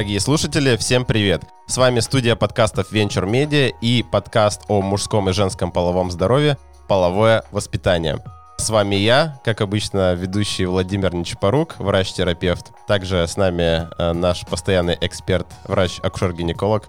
дорогие слушатели, всем привет! С вами студия подкастов Venture Media и подкаст о мужском и женском половом здоровье «Половое воспитание». С вами я, как обычно, ведущий Владимир Нечапорук, врач-терапевт. Также с нами э, наш постоянный эксперт, врач-акушер-гинеколог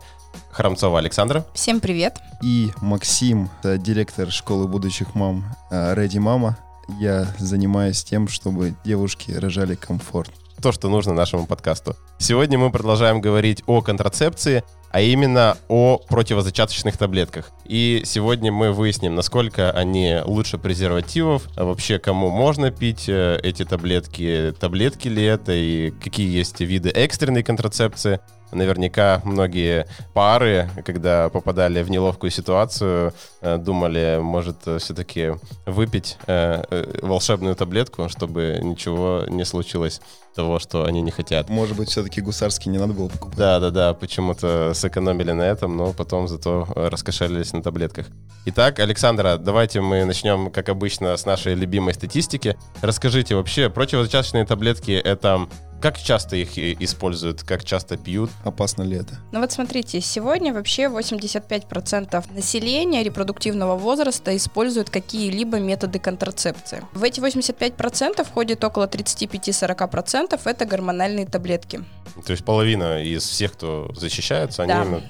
Храмцова Александра. Всем привет. И Максим, э, директор школы будущих мам Ready Мама. Я занимаюсь тем, чтобы девушки рожали комфорт то, что нужно нашему подкасту. Сегодня мы продолжаем говорить о контрацепции, а именно о противозачаточных таблетках. И сегодня мы выясним, насколько они лучше презервативов, а вообще кому можно пить э, эти таблетки, таблетки ли это и какие есть виды экстренной контрацепции. Наверняка многие пары, когда попадали в неловкую ситуацию, э, думали, может, все-таки выпить э, волшебную таблетку, чтобы ничего не случилось того, что они не хотят. Может быть, все-таки гусарский не надо было покупать? Да, да, да, почему-то сэкономили на этом, но потом зато раскошелились на таблетках. Итак, Александра, давайте мы начнем, как обычно, с нашей любимой статистики. Расскажите, вообще, противозачаточные таблетки — это как часто их используют, как часто пьют? Опасно ли это? Ну вот смотрите, сегодня вообще 85% населения репродуктивного возраста используют какие-либо методы контрацепции. В эти 85% входит около 35-40% это гормональные таблетки. То есть половина из всех, кто защищается, они да. именно...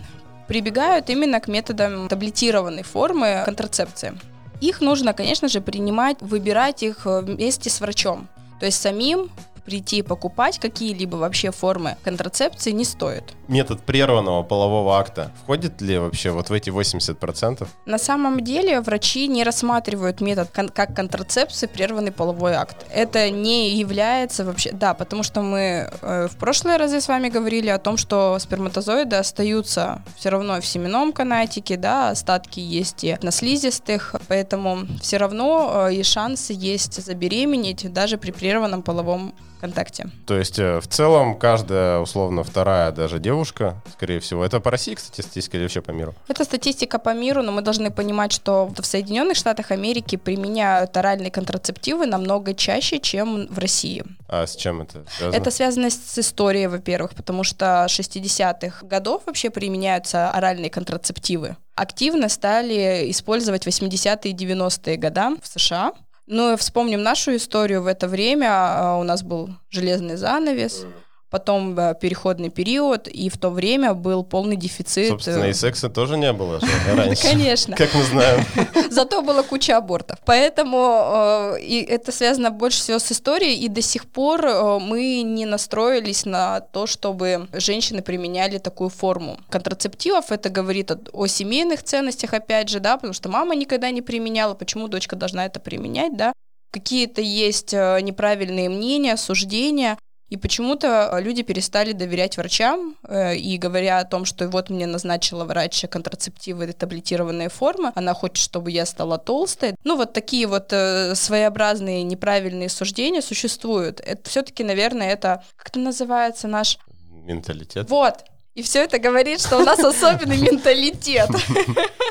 прибегают именно к методам таблетированной формы контрацепции. Их нужно, конечно же, принимать, выбирать их вместе с врачом. То есть самим прийти покупать какие-либо вообще формы контрацепции не стоит. Метод прерванного полового акта входит ли вообще вот в эти 80%? На самом деле врачи не рассматривают метод кон- как контрацепции прерванный половой акт. Это не является вообще... Да, потому что мы э, в прошлые разы с вами говорили о том, что сперматозоиды остаются все равно в семенном канатике, да, остатки есть и на слизистых, поэтому все равно э, и шансы есть забеременеть даже при прерванном половом ВКонтакте. То есть э, в целом каждая, условно, вторая даже девушка, скорее всего, это по России, кстати, статистика или вообще по миру? Это статистика по миру, но мы должны понимать, что в Соединенных Штатах Америки применяют оральные контрацептивы намного чаще, чем в России. А с чем это связано? Это связано с историей, во-первых, потому что 60-х годов вообще применяются оральные контрацептивы. Активно стали использовать 80-е и 90-е года в США. Ну, вспомним нашу историю в это время. А, у нас был железный занавес потом э, переходный период, и в то время был полный дефицит. Собственно, и секса тоже не было раньше. Конечно. Как мы знаем. Зато была куча абортов. Поэтому э, и это связано больше всего с историей, и до сих пор э, мы не настроились на то, чтобы женщины применяли такую форму контрацептивов. Это говорит о, о семейных ценностях, опять же, да, потому что мама никогда не применяла, почему дочка должна это применять, да. Какие-то есть неправильные мнения, суждения, и почему-то э, люди перестали доверять врачам, э, и говоря о том, что вот мне назначила врач контрацептивы таблетированные формы, она хочет, чтобы я стала толстой. Ну, вот такие вот э, своеобразные неправильные суждения существуют. Это все-таки, наверное, это, как это называется, наш... Менталитет. Вот, и все это говорит, что у нас особенный менталитет.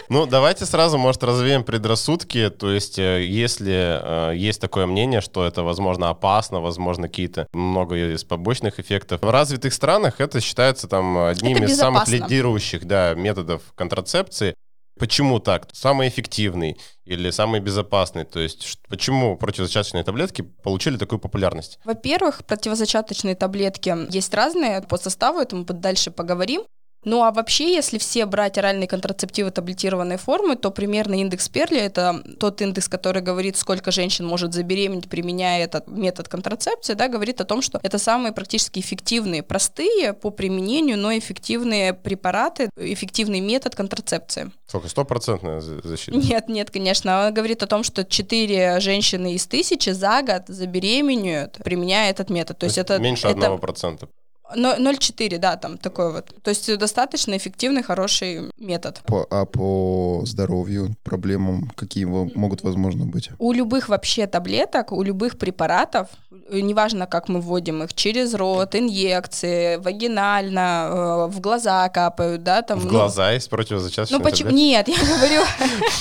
Ну, давайте сразу, может, развеем предрассудки. То есть, э, если э, есть такое мнение, что это, возможно, опасно, возможно, какие-то много из побочных эффектов. В развитых странах это считается там одним из самых лидирующих да, методов контрацепции. Почему так? Самый эффективный или самый безопасный? То есть почему противозачаточные таблетки получили такую популярность? Во-первых, противозачаточные таблетки есть разные по составу, это мы дальше поговорим. Ну а вообще, если все брать оральные контрацептивы таблетированной формы, то примерно индекс Перли — это тот индекс, который говорит, сколько женщин может забеременеть, применяя этот метод контрацепции, да, говорит о том, что это самые практически эффективные, простые по применению, но эффективные препараты, эффективный метод контрацепции. Сколько? Стопроцентная защита? Нет, нет, конечно. Он говорит о том, что 4 женщины из тысячи за год забеременеют, применяя этот метод. То, То есть это меньше одного процента. 0,4, да, там такой вот. То есть достаточно эффективный, хороший метод. По, а по здоровью, проблемам, какие могут возможно быть? У любых вообще таблеток, у любых препаратов, неважно, как мы вводим их, через рот, инъекции, вагинально, э, в глаза капают, да, там. В ну, глаза есть противозачаточные Ну почему? Нет, я говорю...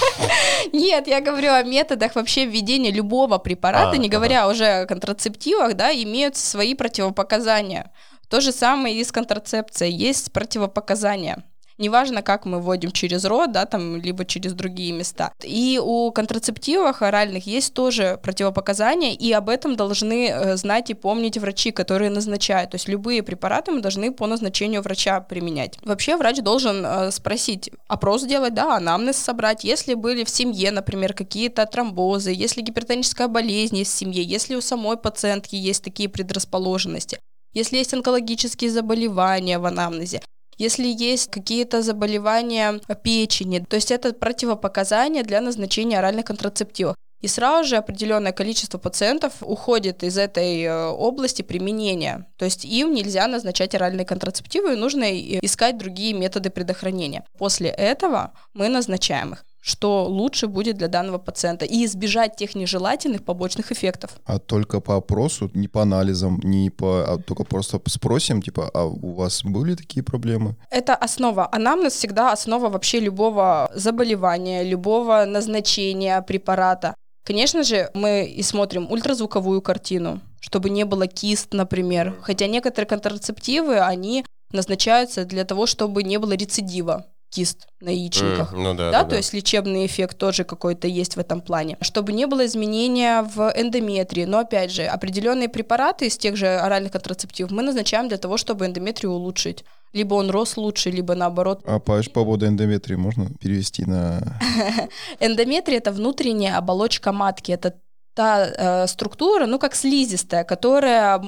Нет, я говорю о методах вообще введения любого препарата, а, не говоря уже о контрацептивах, да, имеют свои противопоказания. То же самое и с контрацепцией. Есть противопоказания. Неважно, как мы вводим через рот, да, там, либо через другие места. И у контрацептивов оральных есть тоже противопоказания, и об этом должны э, знать и помнить врачи, которые назначают. То есть любые препараты мы должны по назначению врача применять. Вообще врач должен э, спросить, опрос сделать, да, анамнез собрать, если были в семье, например, какие-то тромбозы, если гипертоническая болезнь есть в семье, если у самой пациентки есть такие предрасположенности, если есть онкологические заболевания в анамнезе, если есть какие-то заболевания печени, то есть это противопоказания для назначения оральных контрацептивов. И сразу же определенное количество пациентов уходит из этой э, области применения. То есть им нельзя назначать оральные контрацептивы, и нужно искать другие методы предохранения. После этого мы назначаем их что лучше будет для данного пациента и избежать тех нежелательных побочных эффектов. А только по опросу, не по анализам, не по, а только просто спросим, типа, а у вас были такие проблемы? Это основа. Анамнез всегда основа вообще любого заболевания, любого назначения препарата. Конечно же, мы и смотрим ультразвуковую картину, чтобы не было кист, например. Хотя некоторые контрацептивы, они назначаются для того, чтобы не было рецидива кист на яичниках. Mm, ну да, да, да, то есть лечебный эффект тоже какой-то есть в этом плане. Чтобы не было изменения в эндометрии. Но опять же, определенные препараты из тех же оральных контрацептивов мы назначаем для того, чтобы эндометрию улучшить. Либо он рос лучше, либо наоборот. А по поводу эндометрии можно перевести на... Эндометрия — это внутренняя оболочка матки. Это та э, структура, ну, как слизистая, которая,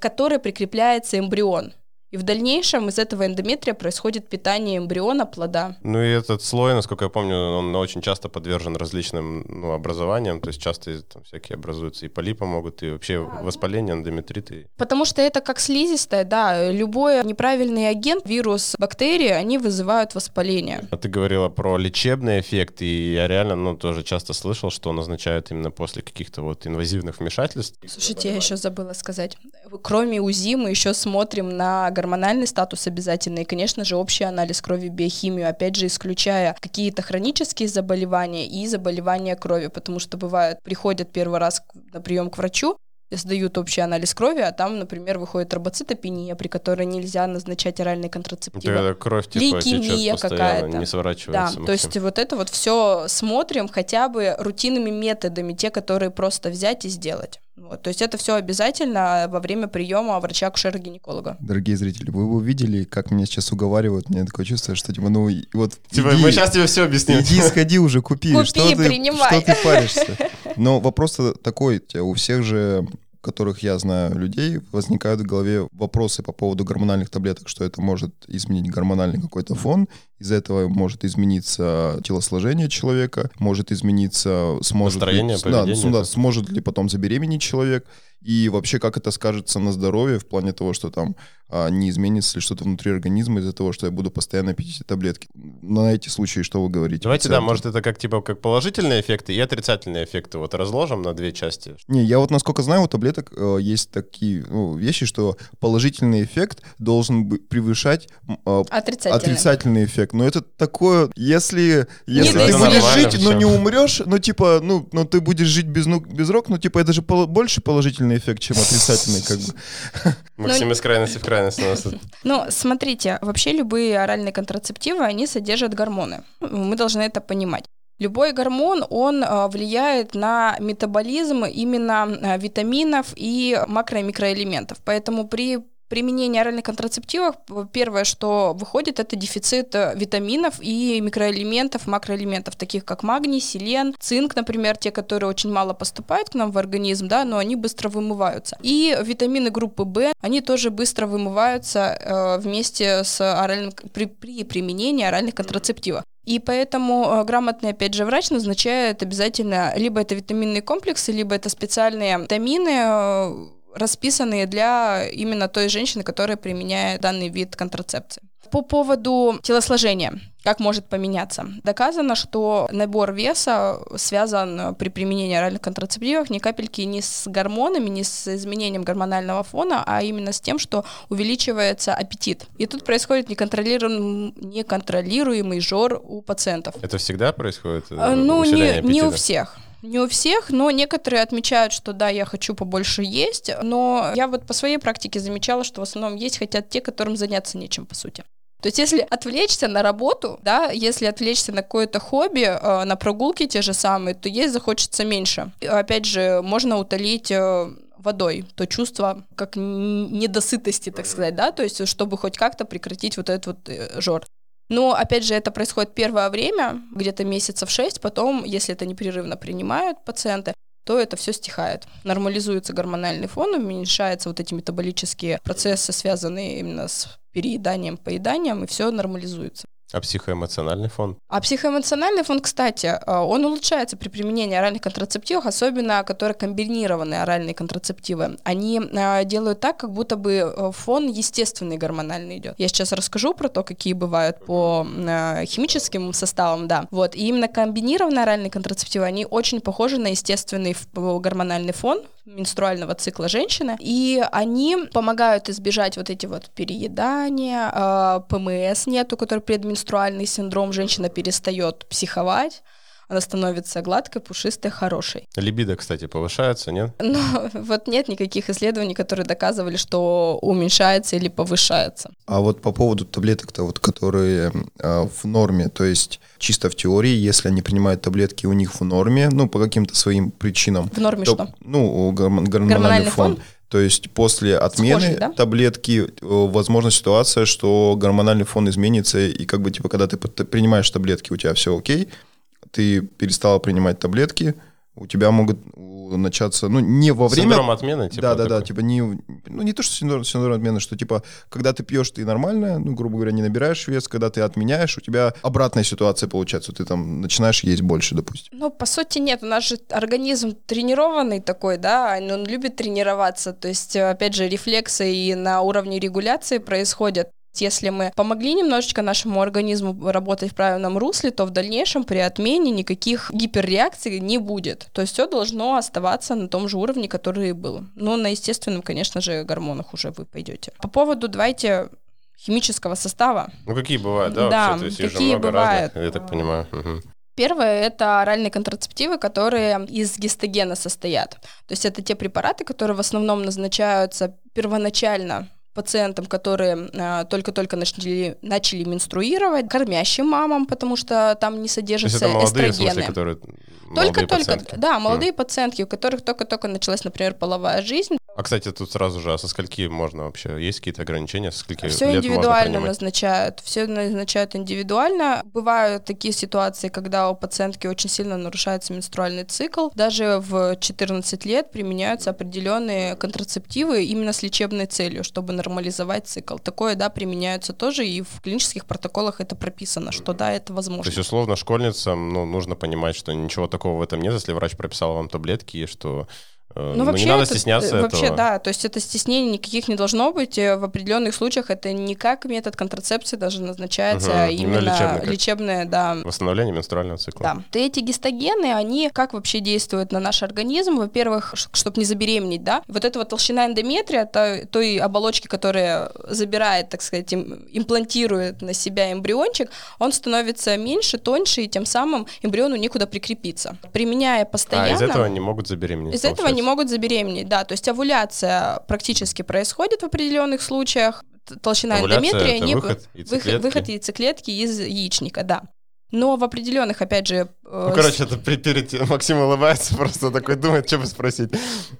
которой прикрепляется эмбрион. И в дальнейшем из этого эндометрия происходит питание эмбриона, плода. Ну и этот слой, насколько я помню, он очень часто подвержен различным ну, образованиям, то есть часто там всякие образуются и полипы могут, и вообще а, воспаление, эндометриты. Потому что это как слизистая, да, любой неправильный агент, вирус, бактерии, они вызывают воспаление. А ты говорила про лечебный эффект, и я реально, ну, тоже часто слышал, что назначают именно после каких-то вот инвазивных вмешательств. Слушайте, я еще забыла сказать. Кроме УЗИ мы еще смотрим на гормональный статус обязательно, и, конечно же, общий анализ крови, биохимию, опять же, исключая какие-то хронические заболевания и заболевания крови, потому что бывает, приходят первый раз на прием к врачу, сдают общий анализ крови, а там, например, выходит тромбоцитопения, при которой нельзя назначать оральные контрацептивы. Это кровь типа Лейкемия какая-то. Не сворачивается. Да, то есть вот это вот все смотрим хотя бы рутинными методами, те, которые просто взять и сделать. Вот, то есть это все обязательно во время приема врача-акушера-гинеколога. Дорогие зрители, вы увидели, как меня сейчас уговаривают? Мне такое чувство, что типа, ну вот... Типа, иди, мы сейчас тебе все объясним. Иди, сходи уже, купи. Купи, что принимай. Ты, что ты паришься? Но вопрос такой, у всех же которых я знаю людей, возникают в голове вопросы по поводу гормональных таблеток, что это может изменить гормональный какой-то фон, из-за этого может измениться телосложение человека, может измениться, сможет Настроение, ли, да, да, сможет ли потом забеременеть человек, и вообще как это скажется на здоровье в плане того, что там а, не изменится ли что-то внутри организма из-за того, что я буду постоянно пить эти таблетки. На эти случаи что вы говорите? Давайте, пациенту? да, может это как типа как положительные эффекты и отрицательные эффекты. Вот разложим на две части. Не, я вот насколько знаю, у таблеток э, есть такие ну, вещи, что положительный эффект должен превышать э, отрицательный. отрицательный эффект. Но это такое, если, если ты будешь жить, все. но не умрешь, ну типа, ну, ну ты будешь жить без, ну, без рок, ну типа это же пол- больше положительный эффект, чем отрицательный, как бы. Максим из крайности в крайность у нас Ну, смотрите, вообще любые оральные контрацептивы, они содержат гормоны. Мы должны это понимать. Любой гормон, он а, влияет на метаболизм именно а, витаминов и макро- и микроэлементов. Поэтому при применение оральных контрацептивов, первое, что выходит, это дефицит э, витаминов и микроэлементов, макроэлементов, таких как магний, селен, цинк, например, те, которые очень мало поступают к нам в организм, да, но они быстро вымываются. И витамины группы В, они тоже быстро вымываются э, вместе с оральным, при, при применении оральных контрацептивов. И поэтому э, грамотный, опять же, врач назначает обязательно либо это витаминные комплексы, либо это специальные витамины, э, расписанные для именно той женщины, которая применяет данный вид контрацепции. По поводу телосложения, как может поменяться. Доказано, что набор веса связан при применении оральных контрацептивов ни капельки не с гормонами, не с изменением гормонального фона, а именно с тем, что увеличивается аппетит. И тут происходит неконтролируемый, неконтролируемый жор у пациентов. Это всегда происходит? Э, ну, не, не у всех. Не у всех, но некоторые отмечают, что да, я хочу побольше есть, но я вот по своей практике замечала, что в основном есть хотят те, которым заняться нечем, по сути. То есть если отвлечься на работу, да, если отвлечься на какое-то хобби, э, на прогулки те же самые, то есть захочется меньше. И, опять же, можно утолить э, водой, то чувство как недосытости, так сказать, да, то есть чтобы хоть как-то прекратить вот этот вот э, жор. Но, опять же, это происходит первое время, где-то месяцев шесть, потом, если это непрерывно принимают пациенты, то это все стихает. Нормализуется гормональный фон, уменьшаются вот эти метаболические процессы, связанные именно с перееданием, поеданием, и все нормализуется. А психоэмоциональный фон? А психоэмоциональный фон, кстати, а, он улучшается при применении оральных контрацептивов, особенно которые комбинированные оральные контрацептивы. Они а, делают так, как будто бы э, фон естественный гормональный идет. Я сейчас расскажу про то, какие бывают по химическим составам, да. Вот, и именно комбинированные оральные контрацептивы, они очень похожи на естественный гормональный фон, менструального цикла женщины, и они помогают избежать вот эти вот переедания, э, ПМС нету, который предменструальный синдром, женщина перестает психовать, она становится гладкой, пушистой, хорошей. Либидо, кстати, повышается, нет? Ну, вот нет никаких исследований, которые доказывали, что уменьшается или повышается. А вот по поводу таблеток-то, вот, которые э, в норме, то есть чисто в теории, если они принимают таблетки, у них в норме, ну, по каким-то своим причинам. В норме то, что? Ну, гормональный, гормональный фон. фон. То есть после отмены Схожий, да? таблетки возможна ситуация, что гормональный фон изменится, и как бы типа, когда ты принимаешь таблетки, у тебя все окей, ты перестала принимать таблетки, у тебя могут начаться, ну, не во время... Синдром отмены, типа? Да, да, да, типа не, ну, не то, что синдром, синдром отмены, что, типа, когда ты пьешь, ты нормально, ну, грубо говоря, не набираешь вес, когда ты отменяешь, у тебя обратная ситуация получается, ты там начинаешь есть больше, допустим. Ну, по сути, нет, у нас же организм тренированный такой, да, он любит тренироваться, то есть, опять же, рефлексы и на уровне регуляции происходят. Если мы помогли немножечко нашему организму работать в правильном русле, то в дальнейшем при отмене никаких гиперреакций не будет. То есть все должно оставаться на том же уровне, который и был. Но на естественном, конечно же, гормонах уже вы пойдете. По поводу, давайте химического состава. Ну, какие бывают, да, да вообще? То есть какие много бывают. разных, я так понимаю. Угу. Первое – это оральные контрацептивы, которые из гистогена состоят. То есть это те препараты, которые в основном назначаются первоначально пациентам, которые э, только-только начали, начали менструировать, кормящим мамам, потому что там не содержатся То есть это молодые, эстрогены. Смысле, которые только-только, да, молодые mm. пациентки, у которых только-только началась, например, половая жизнь. А, кстати, тут сразу же, а со скольки можно вообще? Есть какие-то ограничения? Со скольки все лет индивидуально можно назначают. Все назначают индивидуально. Бывают такие ситуации, когда у пациентки очень сильно нарушается менструальный цикл. Даже в 14 лет применяются определенные контрацептивы именно с лечебной целью, чтобы нормализовать цикл. Такое, да, применяются тоже, и в клинических протоколах это прописано, что да, это возможно. То есть, условно, школьницам ну, нужно понимать, что ничего такого в этом нет, если врач прописал вам таблетки, и что ну, вообще не надо это, стесняться Вообще, этого. да, то есть это стеснений никаких не должно быть. Э, в определенных случаях это не как метод контрацепции даже назначается, угу, а именно, именно лечебное, да. Восстановление менструального цикла. Да. Эти гистогены, они как вообще действуют на наш организм? Во-первых, чтобы не забеременеть, да, вот эта вот толщина эндометрия, то, той оболочки, которая забирает, так сказать, имплантирует на себя эмбриончик, он становится меньше, тоньше, и тем самым эмбриону некуда прикрепиться. Применяя постоянно... А, из этого они могут забеременеть, Из этого они могут забеременеть, да. То есть овуляция практически происходит в определенных случаях. Толщина овуляция эндометрия не выход яйцеклетки. Выход, выход яйцеклетки из яичника, да. Но в определенных, опять же... Э, ну, короче, это при, перед Максим улыбается, просто такой думает, что бы спросить.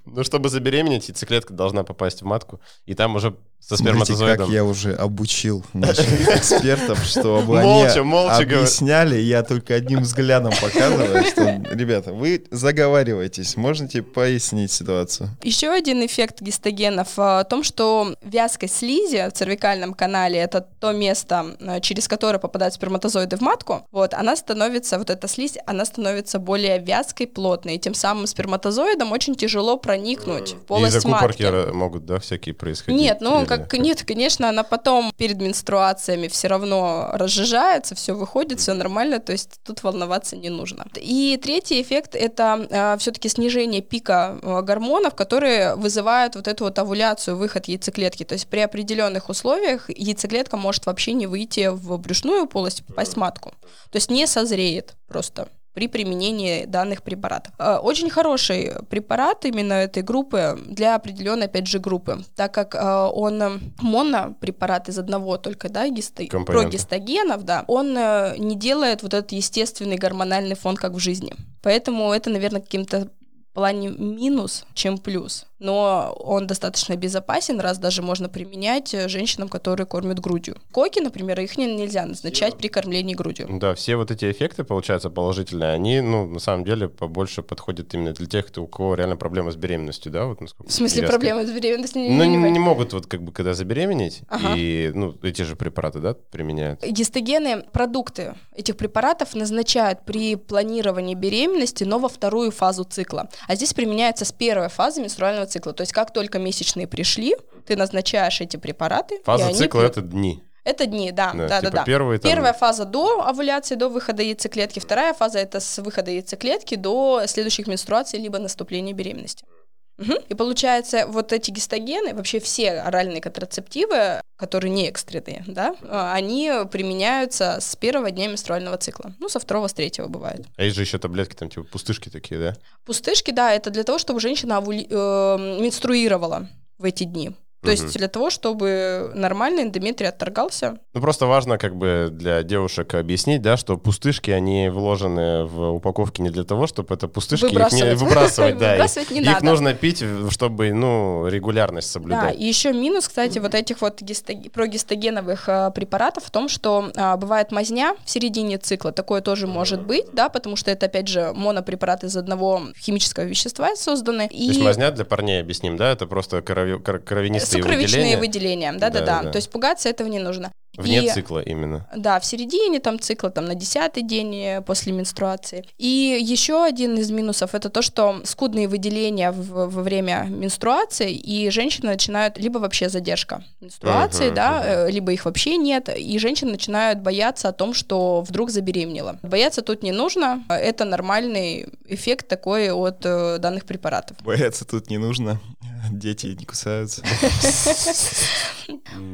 Ну, чтобы забеременеть, яйцеклетка должна попасть в матку, и там уже со сперматозоидом. как я уже обучил наших экспертов, чтобы молча, они молча объясняли, я только одним взглядом показываю, что, ребята, вы заговариваетесь, можете пояснить ситуацию? Еще один эффект гистогенов в том, что вязкость слизи в цервикальном канале, это то место, э, через которое попадают сперматозоиды в матку, вот, она становится, вот эта слизь, она становится более вязкой, плотной, и тем самым сперматозоидам очень тяжело проникнуть в полость и матки. могут, да, всякие происходить? Нет, ну, как как, нет, конечно, она потом перед менструациями все равно разжижается, все выходит, все нормально, то есть тут волноваться не нужно. И третий эффект — это а, все-таки снижение пика э, гормонов, которые вызывают вот эту вот овуляцию, выход яйцеклетки. То есть при определенных условиях яйцеклетка может вообще не выйти в брюшную полость, попасть в матку. То есть не созреет просто при применении данных препаратов. Э, очень хороший препарат именно этой группы для определенной, опять же, группы, так как э, он монопрепарат из одного только, да, гисто... прогистогенов, да, он не делает вот этот естественный гормональный фон, как в жизни. Поэтому это, наверное, каким-то плане минус, чем плюс но он достаточно безопасен, раз даже можно применять э, женщинам, которые кормят грудью. Коки, например, их нельзя назначать при кормлении грудью. Да, все вот эти эффекты, получаются положительные, они, ну, на самом деле, побольше подходят именно для тех, кто, у кого реально проблемы с беременностью, да? Вот, насколько В смысле вязко. проблемы с беременностью? Ну, не, не, не могут вот как бы когда забеременеть, ага. и, ну, эти же препараты, да, применяют? Гистогены, продукты этих препаратов назначают при планировании беременности, но во вторую фазу цикла. А здесь применяется с первой фазы менструального цикла. То есть как только месячные пришли, ты назначаешь эти препараты. Фаза цикла — это дни. Это дни, да, да, да, типа да. Первый, там... Первая фаза до овуляции, до выхода яйцеклетки, вторая фаза это с выхода яйцеклетки до следующих менструаций либо наступления беременности. Угу. И получается, вот эти гистогены, вообще все оральные контрацептивы, которые не экстренные, да, а, они применяются с первого дня менструального цикла. Ну, со второго, с третьего бывает. А есть же еще таблетки, там, типа, пустышки такие, да? Пустышки, да, это для того, чтобы женщина овули... э, менструировала в эти дни. То есть для того, чтобы нормально эндометрий отторгался. Ну, просто важно как бы для девушек объяснить, да, что пустышки, они вложены в упаковке не для того, чтобы это пустышки выбрасывать. их не выбрасывать, да. Выбрасывать не их надо. нужно пить, чтобы, ну, регулярность соблюдать. Да, и еще минус, кстати, вот этих вот гистог... прогистогеновых а, препаратов в том, что а, бывает мазня в середине цикла, такое тоже может быть, да, потому что это, опять же, монопрепарат из одного химического вещества созданы. То есть мазня для парней, объясним, да, это просто крови... Сукровичные выделения, да-да-да. То есть пугаться этого не нужно. Вне и, цикла именно. Да, в середине там цикла, там на десятый день э, после менструации. И еще один из минусов это то, что скудные выделения в, во время менструации, и женщины начинают, либо вообще задержка менструации, uh-huh, да, uh-huh. либо их вообще нет, и женщины начинают бояться о том, что вдруг забеременела. Бояться тут не нужно, это нормальный эффект такой от э, данных препаратов. Бояться тут не нужно, дети не кусаются.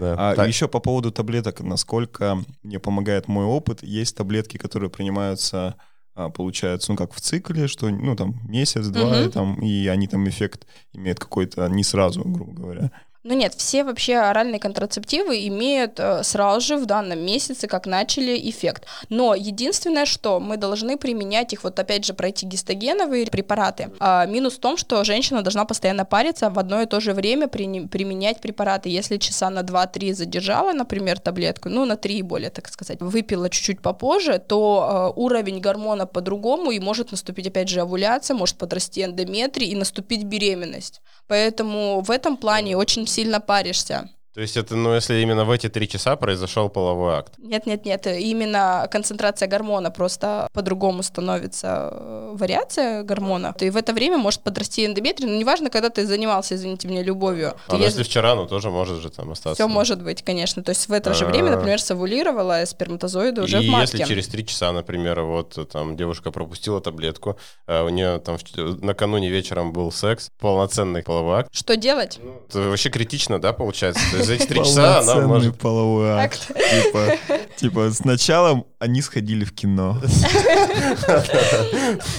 А еще по поводу таблеток, насколько мне помогает мой опыт, есть таблетки, которые принимаются а, получается, ну, как в цикле, что, ну, там, месяц-два, и, там, и они там эффект имеют какой-то не сразу, грубо говоря. Ну нет, все вообще оральные контрацептивы имеют э, сразу же в данном месяце, как начали, эффект. Но единственное, что мы должны применять их, вот опять же, пройти гистогеновые препараты. А, минус в том, что женщина должна постоянно париться, в одно и то же время при, применять препараты. Если часа на 2-3 задержала, например, таблетку, ну на 3 более, так сказать, выпила чуть-чуть попозже, то э, уровень гормона по-другому, и может наступить, опять же, овуляция, может подрасти эндометрий и наступить беременность. Поэтому в этом плане очень сильно паришься. То есть это, ну, если именно в эти три часа произошел половой акт? Нет, нет, нет. Именно концентрация гормона просто по-другому становится э, вариация гормона. И в это время может подрасти эндометрий. Но неважно, когда ты занимался, извините меня, любовью. А ну, если вчера, ну тоже может же там остаться. Все может быть, конечно. То есть в это же время, а. например, совулировала сперматозоиды уже в матке. если через три часа, например, вот там девушка пропустила таблетку, а у нее там накануне вечером был секс, полноценный половой акт. Что делать? Ну, это вообще критично, да, получается? За эти три часа она может... половой акт. Типа, типа, сначала они сходили в кино.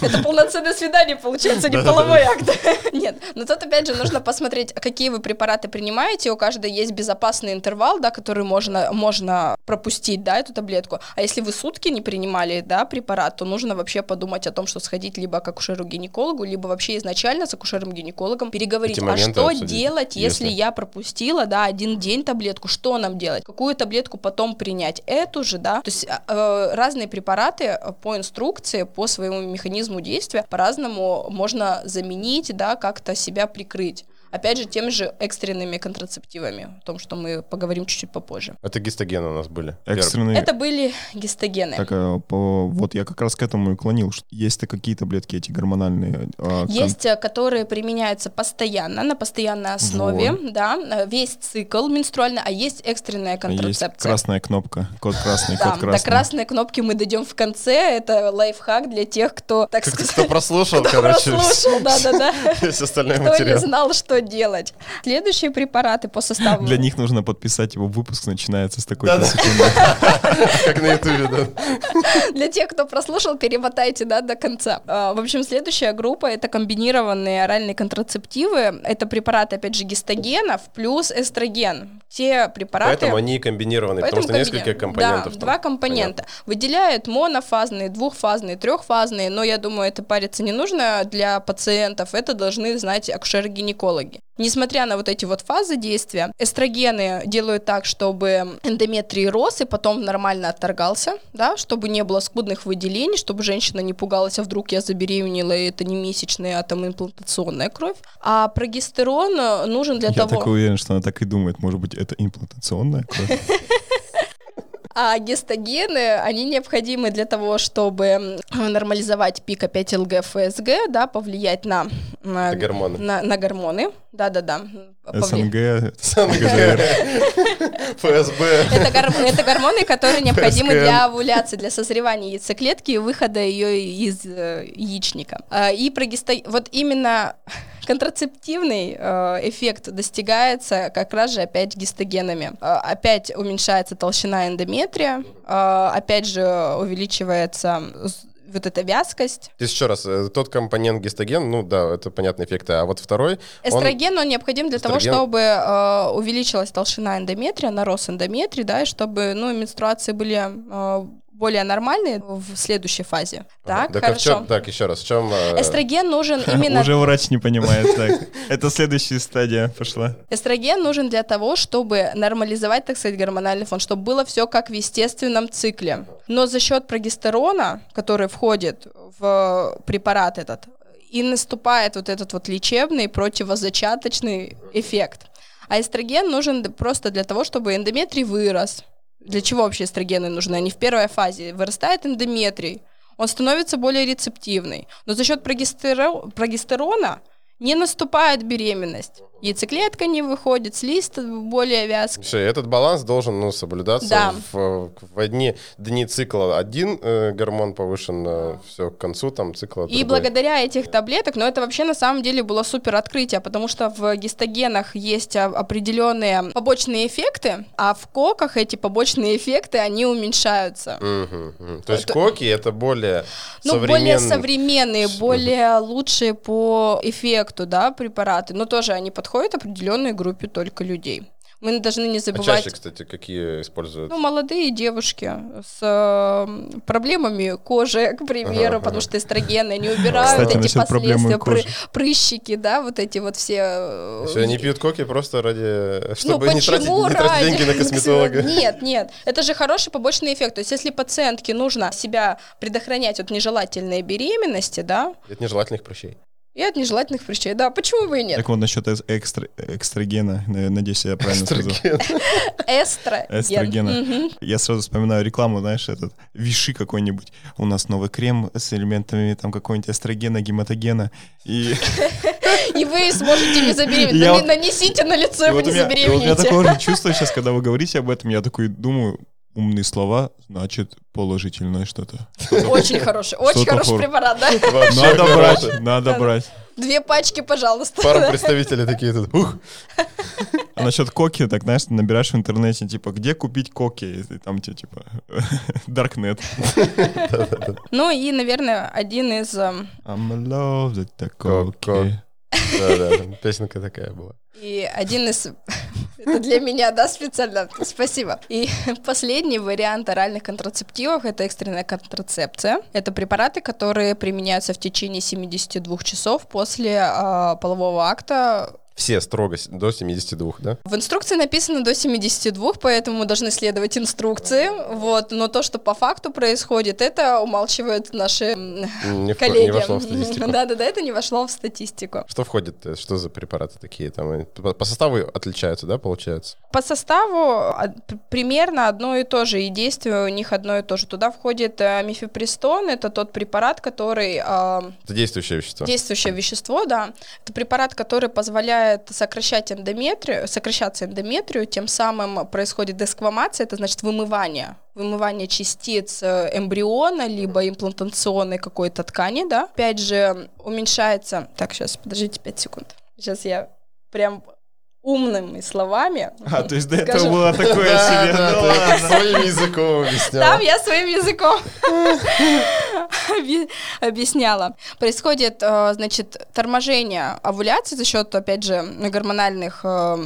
Это полноценное свидание, получается, не половой акт. Нет, но тут опять же нужно посмотреть, какие вы препараты принимаете. У каждой есть безопасный интервал, да, который можно, можно пропустить, да, эту таблетку. А если вы сутки не принимали, да, препарат, то нужно вообще подумать о том, что сходить либо к акушеру-гинекологу, либо вообще изначально с акушером-гинекологом переговорить, а что обсудить, делать, если, если я пропустила, да, один один день таблетку, что нам делать? Какую таблетку потом принять? Эту же, да? То есть а, э, разные препараты по инструкции, по своему механизму действия по-разному можно заменить, да, как-то себя прикрыть. Опять же, теми же экстренными контрацептивами, о том, что мы поговорим чуть-чуть попозже. Это гистогены у нас были. Экстренные. Это были гистогены. Так, а, по, вот я как раз к этому и клонил. Что есть-то какие таблетки эти гормональные? А, есть, кон... Э, которые применяются постоянно, на постоянной основе, вот. да, э, весь цикл менструальный, а есть экстренная контрацепция. Есть красная кнопка, код красный, код красный. До красной кнопки мы дойдем в конце, это лайфхак для тех, кто, так сказать... Кто прослушал, короче. прослушал, да-да-да. Весь остальной материал. Кто не знал, что делать. Следующие препараты по составу... Для них нужно подписать его выпуск, начинается с такой секунды. Как на ютубе, да. Для тех, кто прослушал, перемотайте да, до конца. А, В общем, следующая группа это комбинированные оральные контрацептивы. Это препараты, опять же, гистогенов плюс эстроген. Те препараты... Поэтому они комбинированы, потому что несколько компонентов. Да, два компонента. Выделяют монофазные, двухфазные, трехфазные, но я думаю, это париться не нужно для пациентов, это должны знать акушеры-гинекологи. Несмотря на вот эти вот фазы действия, эстрогены делают так, чтобы эндометрий рос и потом нормально отторгался, да, чтобы не было скудных выделений, чтобы женщина не пугалась, а вдруг я забеременела, и это не месячная, а там имплантационная кровь. А прогестерон нужен для Я того... так уверен, что она так и думает. Может быть, это имплантационная кровь? А гистогены, они необходимы для того, чтобы нормализовать пик опять ЛГ-ФСГ, да, повлиять на, на, гормоны. на, на гормоны. Да-да-да. СНГ, СНГ, ФСБ. Это, гор- это гормоны, которые необходимы ПСКН. для овуляции, для созревания яйцеклетки и выхода ее из э, яичника. А, И прогесто... вот именно контрацептивный э, эффект достигается как раз же опять гистогенами. Э, Опять уменьшается толщина эндометрия, э, опять же увеличивается вот эта вязкость. То есть еще раз, тот компонент гистоген, ну да, это понятные эффекты, а вот второй, он Эстроген, он необходим для того, Эстроген. чтобы э, увеличилась толщина эндометрия, нарос эндометрий, да, и чтобы, ну, менструации были э, более нормальные в следующей фазе. Так, так, а в хорошо. чем, так, еще раз, в чем... э, Эстроген нужен именно... Уже врач не понимает. Так, это следующая стадия пошла. Эстроген нужен для того, чтобы нормализовать, так сказать, гормональный фон, чтобы было все как в естественном цикле. Но за счет прогестерона, который входит в препарат этот, и наступает вот этот вот лечебный противозачаточный эффект. А эстроген нужен просто для того, чтобы эндометрий вырос. Для чего вообще эстрогены нужны? Они в первой фазе. Вырастает эндометрий, он становится более рецептивный. Но за счет прогестеро- прогестерона не наступает беременность. Яйцеклетка не выходит, слизь более вязкая. Всё, и этот баланс должен ну, соблюдаться Да. в, в одни дни цикла один э, гормон повышен, все к концу там цикла И другой. благодаря этих таблеток, но это вообще на самом деле было супер открытие, потому что в гистогенах есть а, определенные побочные эффекты, а в коках эти побочные эффекты, они уменьшаются. Мгм. То есть Это- коки это более Ну, более современный- современные, более лучшие по эффекту, да, препараты, но тоже они подходят определенной группе только людей. Мы должны не А забывать... чаще, кстати, какие используют? Ну, молодые девушки с э, проблемами кожи, к примеру, Ага, потому ага. что эстрогены не убирают Кстати, эти последствия, пры- прыщики, да, вот эти вот все. э, Все, они пьют коки просто ради... ну, Чтобы не тратить, почему не тратить ради? деньги на косметолога. Нет, нет, это же хороший побочный эффект. То есть, если пациентке нужно себя предохранять от нежелательной беременности, да, От нежелательных прыщей. И от нежелательных прыщей, да, почему бы и нет? Так вот, насчет экстра- экстрагена, на- надеюсь, я правильно сказал. Эстроген. Эстроген. Эстрогена. Я сразу вспоминаю рекламу, знаешь, этот, виши какой-нибудь. У нас новый крем с элементами там какого-нибудь эстрогена, гематогена. И, И вы сможете не забеременеть. Я вот- Нанесите на лицо, и вы вот у не меня, и вот у меня забеременеете. такое же чувство сейчас, когда вы говорите об этом, я такой думаю, умные слова, значит, положительное что-то. Очень хороший, очень хороший хор- препарат, да? Надо брать, надо брать. Две пачки, пожалуйста. Пара представителей такие тут. Ух, А насчет коки, так знаешь, ты набираешь в интернете, типа, где купить коки? И там тебе, типа, Darknet. Ну и, наверное, один из... эм, I'm love the Ко- Да-да, там песенка такая была. И один из... Это для меня, да, специально. Спасибо. И последний вариант оральных контрацептивов — это экстренная контрацепция. Это препараты, которые применяются в течение 72 часов после а, полового акта Все строго до 72, да? В инструкции написано до 72, поэтому мы должны следовать инструкции. Вот, но то, что по факту происходит, это умалчивают наши Не, коллеги. не вошло в статистику. Да-да-да, это не вошло в статистику. Что входит? э, Что за препараты такие? Там по, составу отличаются, да, получается? По составу а, примерно одно и то же, и действие у них одно и то же. Туда входит э, мифепристон, это тот препарат, который а, Это действующее вещество. Действующее вещество, да. Это препарат, который позволяет сокращать эндометрию, сокращаться эндометрию, тем самым происходит десквамация, это значит вымывание, вымывание частиц э, эмбриона, либо имплантационной какой-то ткани, да. Опять же, уменьшается... Так, сейчас, подождите 5 секунд. Сейчас я прям умными словами. А, то есть до этого было такое Да, себе. да, ну своим языком объяснял. Там я своим языком объ- объясняла. Происходит, э, значит, торможение овуляции за счет, опять же, гормональных, э,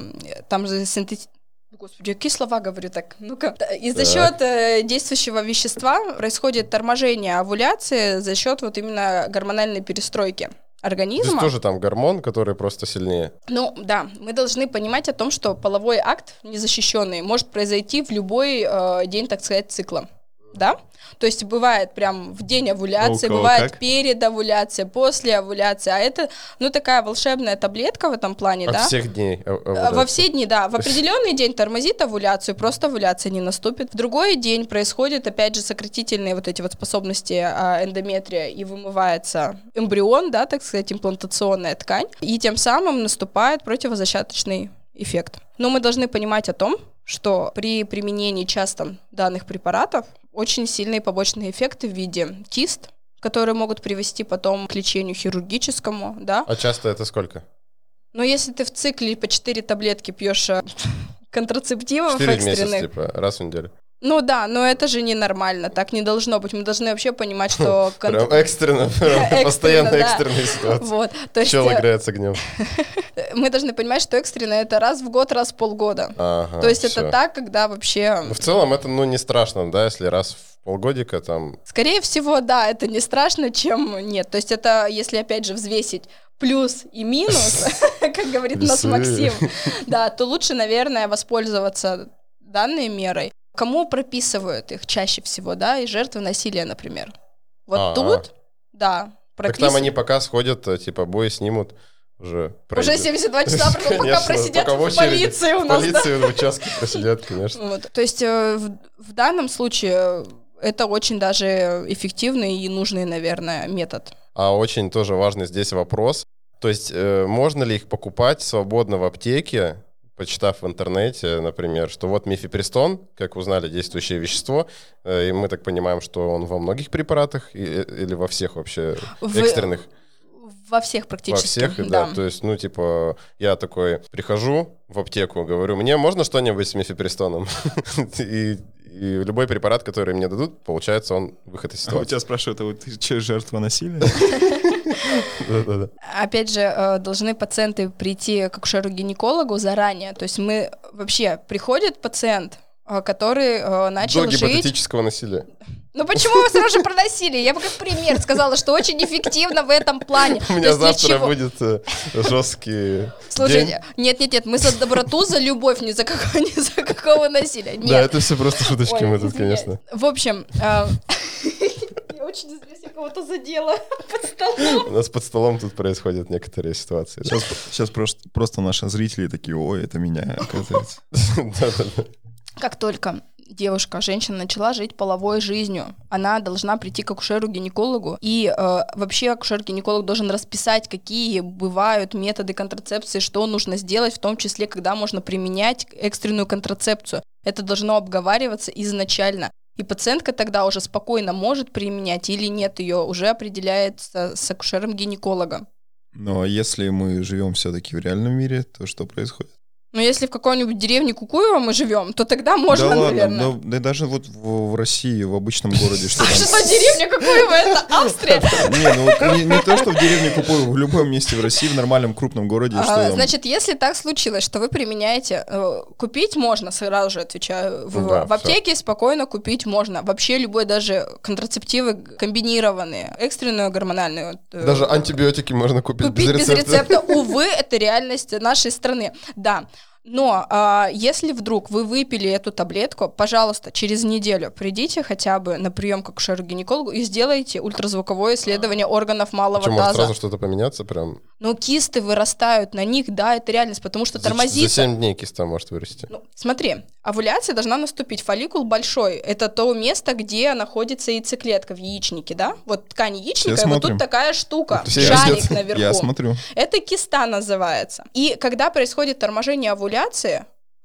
там же синтетических Господи, какие слова говорю так? Ну-ка. И за счет э, действующего вещества происходит торможение овуляции за счет вот именно гормональной перестройки То есть организма. тоже там гормон, который просто сильнее. Ну да, мы должны понимать о том, что половой акт незащищенный может произойти в любой э, день, так сказать, цикла. Да? То есть бывает прям в день овуляции, бывает как? перед овуляцией, после овуляции. А это, ну, такая волшебная таблетка в этом плане, От да? всех дней. э, вот Во все дни, да. В определенный день тормозит овуляцию, просто овуляция не наступит. В другой день происходит, опять же, сократительные вот эти вот способности а, эндометрия, и вымывается эмбрион, да, так сказать, имплантационная ткань, и тем самым наступает противозачаточный эффект. Но мы должны понимать о том, что при применении часто данных препаратов очень сильные побочные эффекты в виде кист, которые могут привести потом к лечению хирургическому, да, А часто это сколько? но если ты в цикле по 4 таблетки пьешь э, контрацептивов в месяц, экстренных, типа, раз в неделю. Ну да, но это же ненормально, так не должно быть. Мы должны вообще понимать, что... Прям экстренно, постоянно экстренная ситуация. Вот, то есть Пчел э, играет с огнем. мы должны понимать, что экстренно это раз в год, раз в полгода. То есть это так, когда вообще... Ну, В целом это, ну, не страшно, да, если раз в полгодика там... Скорее всего, да, это не страшно, чем нет. То есть это, если опять же взвесить плюс и минус, как говорит нас Весы. Максим, да, то лучше, наверное, воспользоваться данной мерой. Кому прописывают их чаще всего, да, и жертвы насилия, например. Вот А-а. тут, да, Так там прописывают. они пока сходят, э, типа, бой снимут, уже Уже пройдет. 72 часа, пока Конечно, просидят пока в в очереди, полиции у В нас, да. полиции в участке просидят, конечно. Вот. То есть э, в, в данном случае это очень даже эффективный и нужный, наверное, метод. А очень тоже важный здесь вопрос. То есть э, можно ли их покупать свободно в аптеке, почитав в интернете, например, что вот мифепристон, как узнали, действующее вещество, э, и мы так понимаем, что он во многих препаратах э, или во всех вообще экстренных? Во всех Во практически. всех, да. То есть, ну, типа, я такой прихожу в аптеку, говорю, мне можно что-нибудь с мифепристоном? И и любой препарат, который мне дадут, получается, он выход из А у ситуации. тебя спрашивают, а вот ты че, жертва насилия? Да-да-да. Опять же, э, должны пациенты прийти к акушеру-гинекологу заранее. То есть мы вообще приходит пациент, который э, начал До жить. гипотетического насилия. Ну почему вы сразу же про насилие? Я бы как пример сказала, что очень эффективно в этом плане. У меня завтра будет э, жесткий. Слушайте, нет, нет, нет, мы за доброту, за любовь, ни за какого, ни за какого насилия. Нет. Да, это все просто шуточки Ой, мы тут, извиняюсь. конечно. В общем, а, я очень извиняюсь, я кого-то задела под столом. У нас под столом тут происходят некоторые ситуации. Сейчас, сейчас просто, просто наши зрители такие, ой, это меня, оказывается. Да-да-да. Как только девушка, женщина начала жить половой жизнью, она должна прийти к акушеру-гинекологу, и э, вообще акушер-гинеколог должен расписать, какие бывают методы контрацепции, что нужно сделать, в том числе, когда можно применять экстренную контрацепцию. Это должно обговариваться изначально. И пациентка тогда уже спокойно может применять или нет, ее уже определяется с акушером-гинекологом. Но если мы живем все-таки в реальном мире, то что происходит? Но если в какой-нибудь деревне Кукуева мы живем, то тогда можно, да ладно, наверное. но да даже вот в, в России, в обычном городе, что там... Что деревня Кукуева? Это Австрия. Не, ну не, то, что в деревне Купуево, в любом месте в России, в нормальном крупном городе, что А, там... Значит, если так случилось, что вы применяете, э, купить можно, сразу же отвечаю, в, в аптеке спокойно купить можно. Вообще любой даже контрацептивы комбинированные, экстренную гормональную. э, Даже антибиотики можно купить, купить без рецепта. Увы, это реальность нашей страны. Да. Но а, если вдруг вы выпили эту таблетку, пожалуйста, через неделю придите хотя бы на прием к акушеру-гинекологу и сделайте ультразвуковое исследование органов малого может таза. сразу что-то поменяться прям? Ну, кисты вырастают на них, да, это реальность, потому что За, за тормозится. 7 дней киста может вырасти. Ну, смотри, овуляция должна наступить. Фолликул большой. Это то место, где находится яйцеклетка в яичнике, да? Вот ткань яичника, и вот тут такая штука, Все шарик видят. наверху. Я смотрю. Это киста называется. И когда происходит торможение овуляции,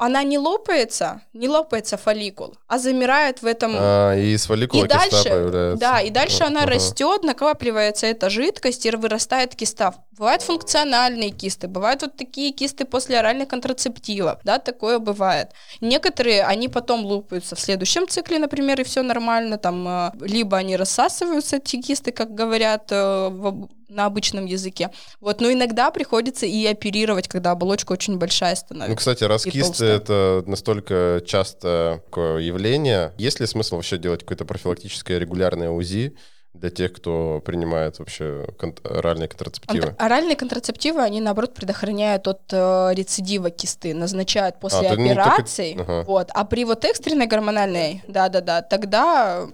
она не лопается, не лопается фолликул, а замирает в этом А, и из фолликула и киста дальше, появляется. да, и дальше А, она ага. растет, накапливается эта жидкость и вырастает киста. Бывают функциональные кисты, бывают вот такие кисты после оральных контрацептивов, да, такое бывает. Некоторые, они потом лупаются в следующем цикле, например, и все нормально, там, э, либо они рассасываются, эти кисты, как говорят э, в на обычном языке. Вот, но иногда приходится и оперировать, когда оболочка очень большая Ну, становится. кстати, раз И кисты толстая. это настолько часто такое явление, есть ли смысл вообще делать какое-то профилактическое регулярное УЗИ для тех, кто принимает вообще кон- оральные контрацептивы? Контр- Оральные контрацептивы, они, наоборот, предохраняют от э, рецидива кисты, назначают после то, ну, только- операций. ага. Вот. А при вот экстренной гормональной, да-да-да, тогда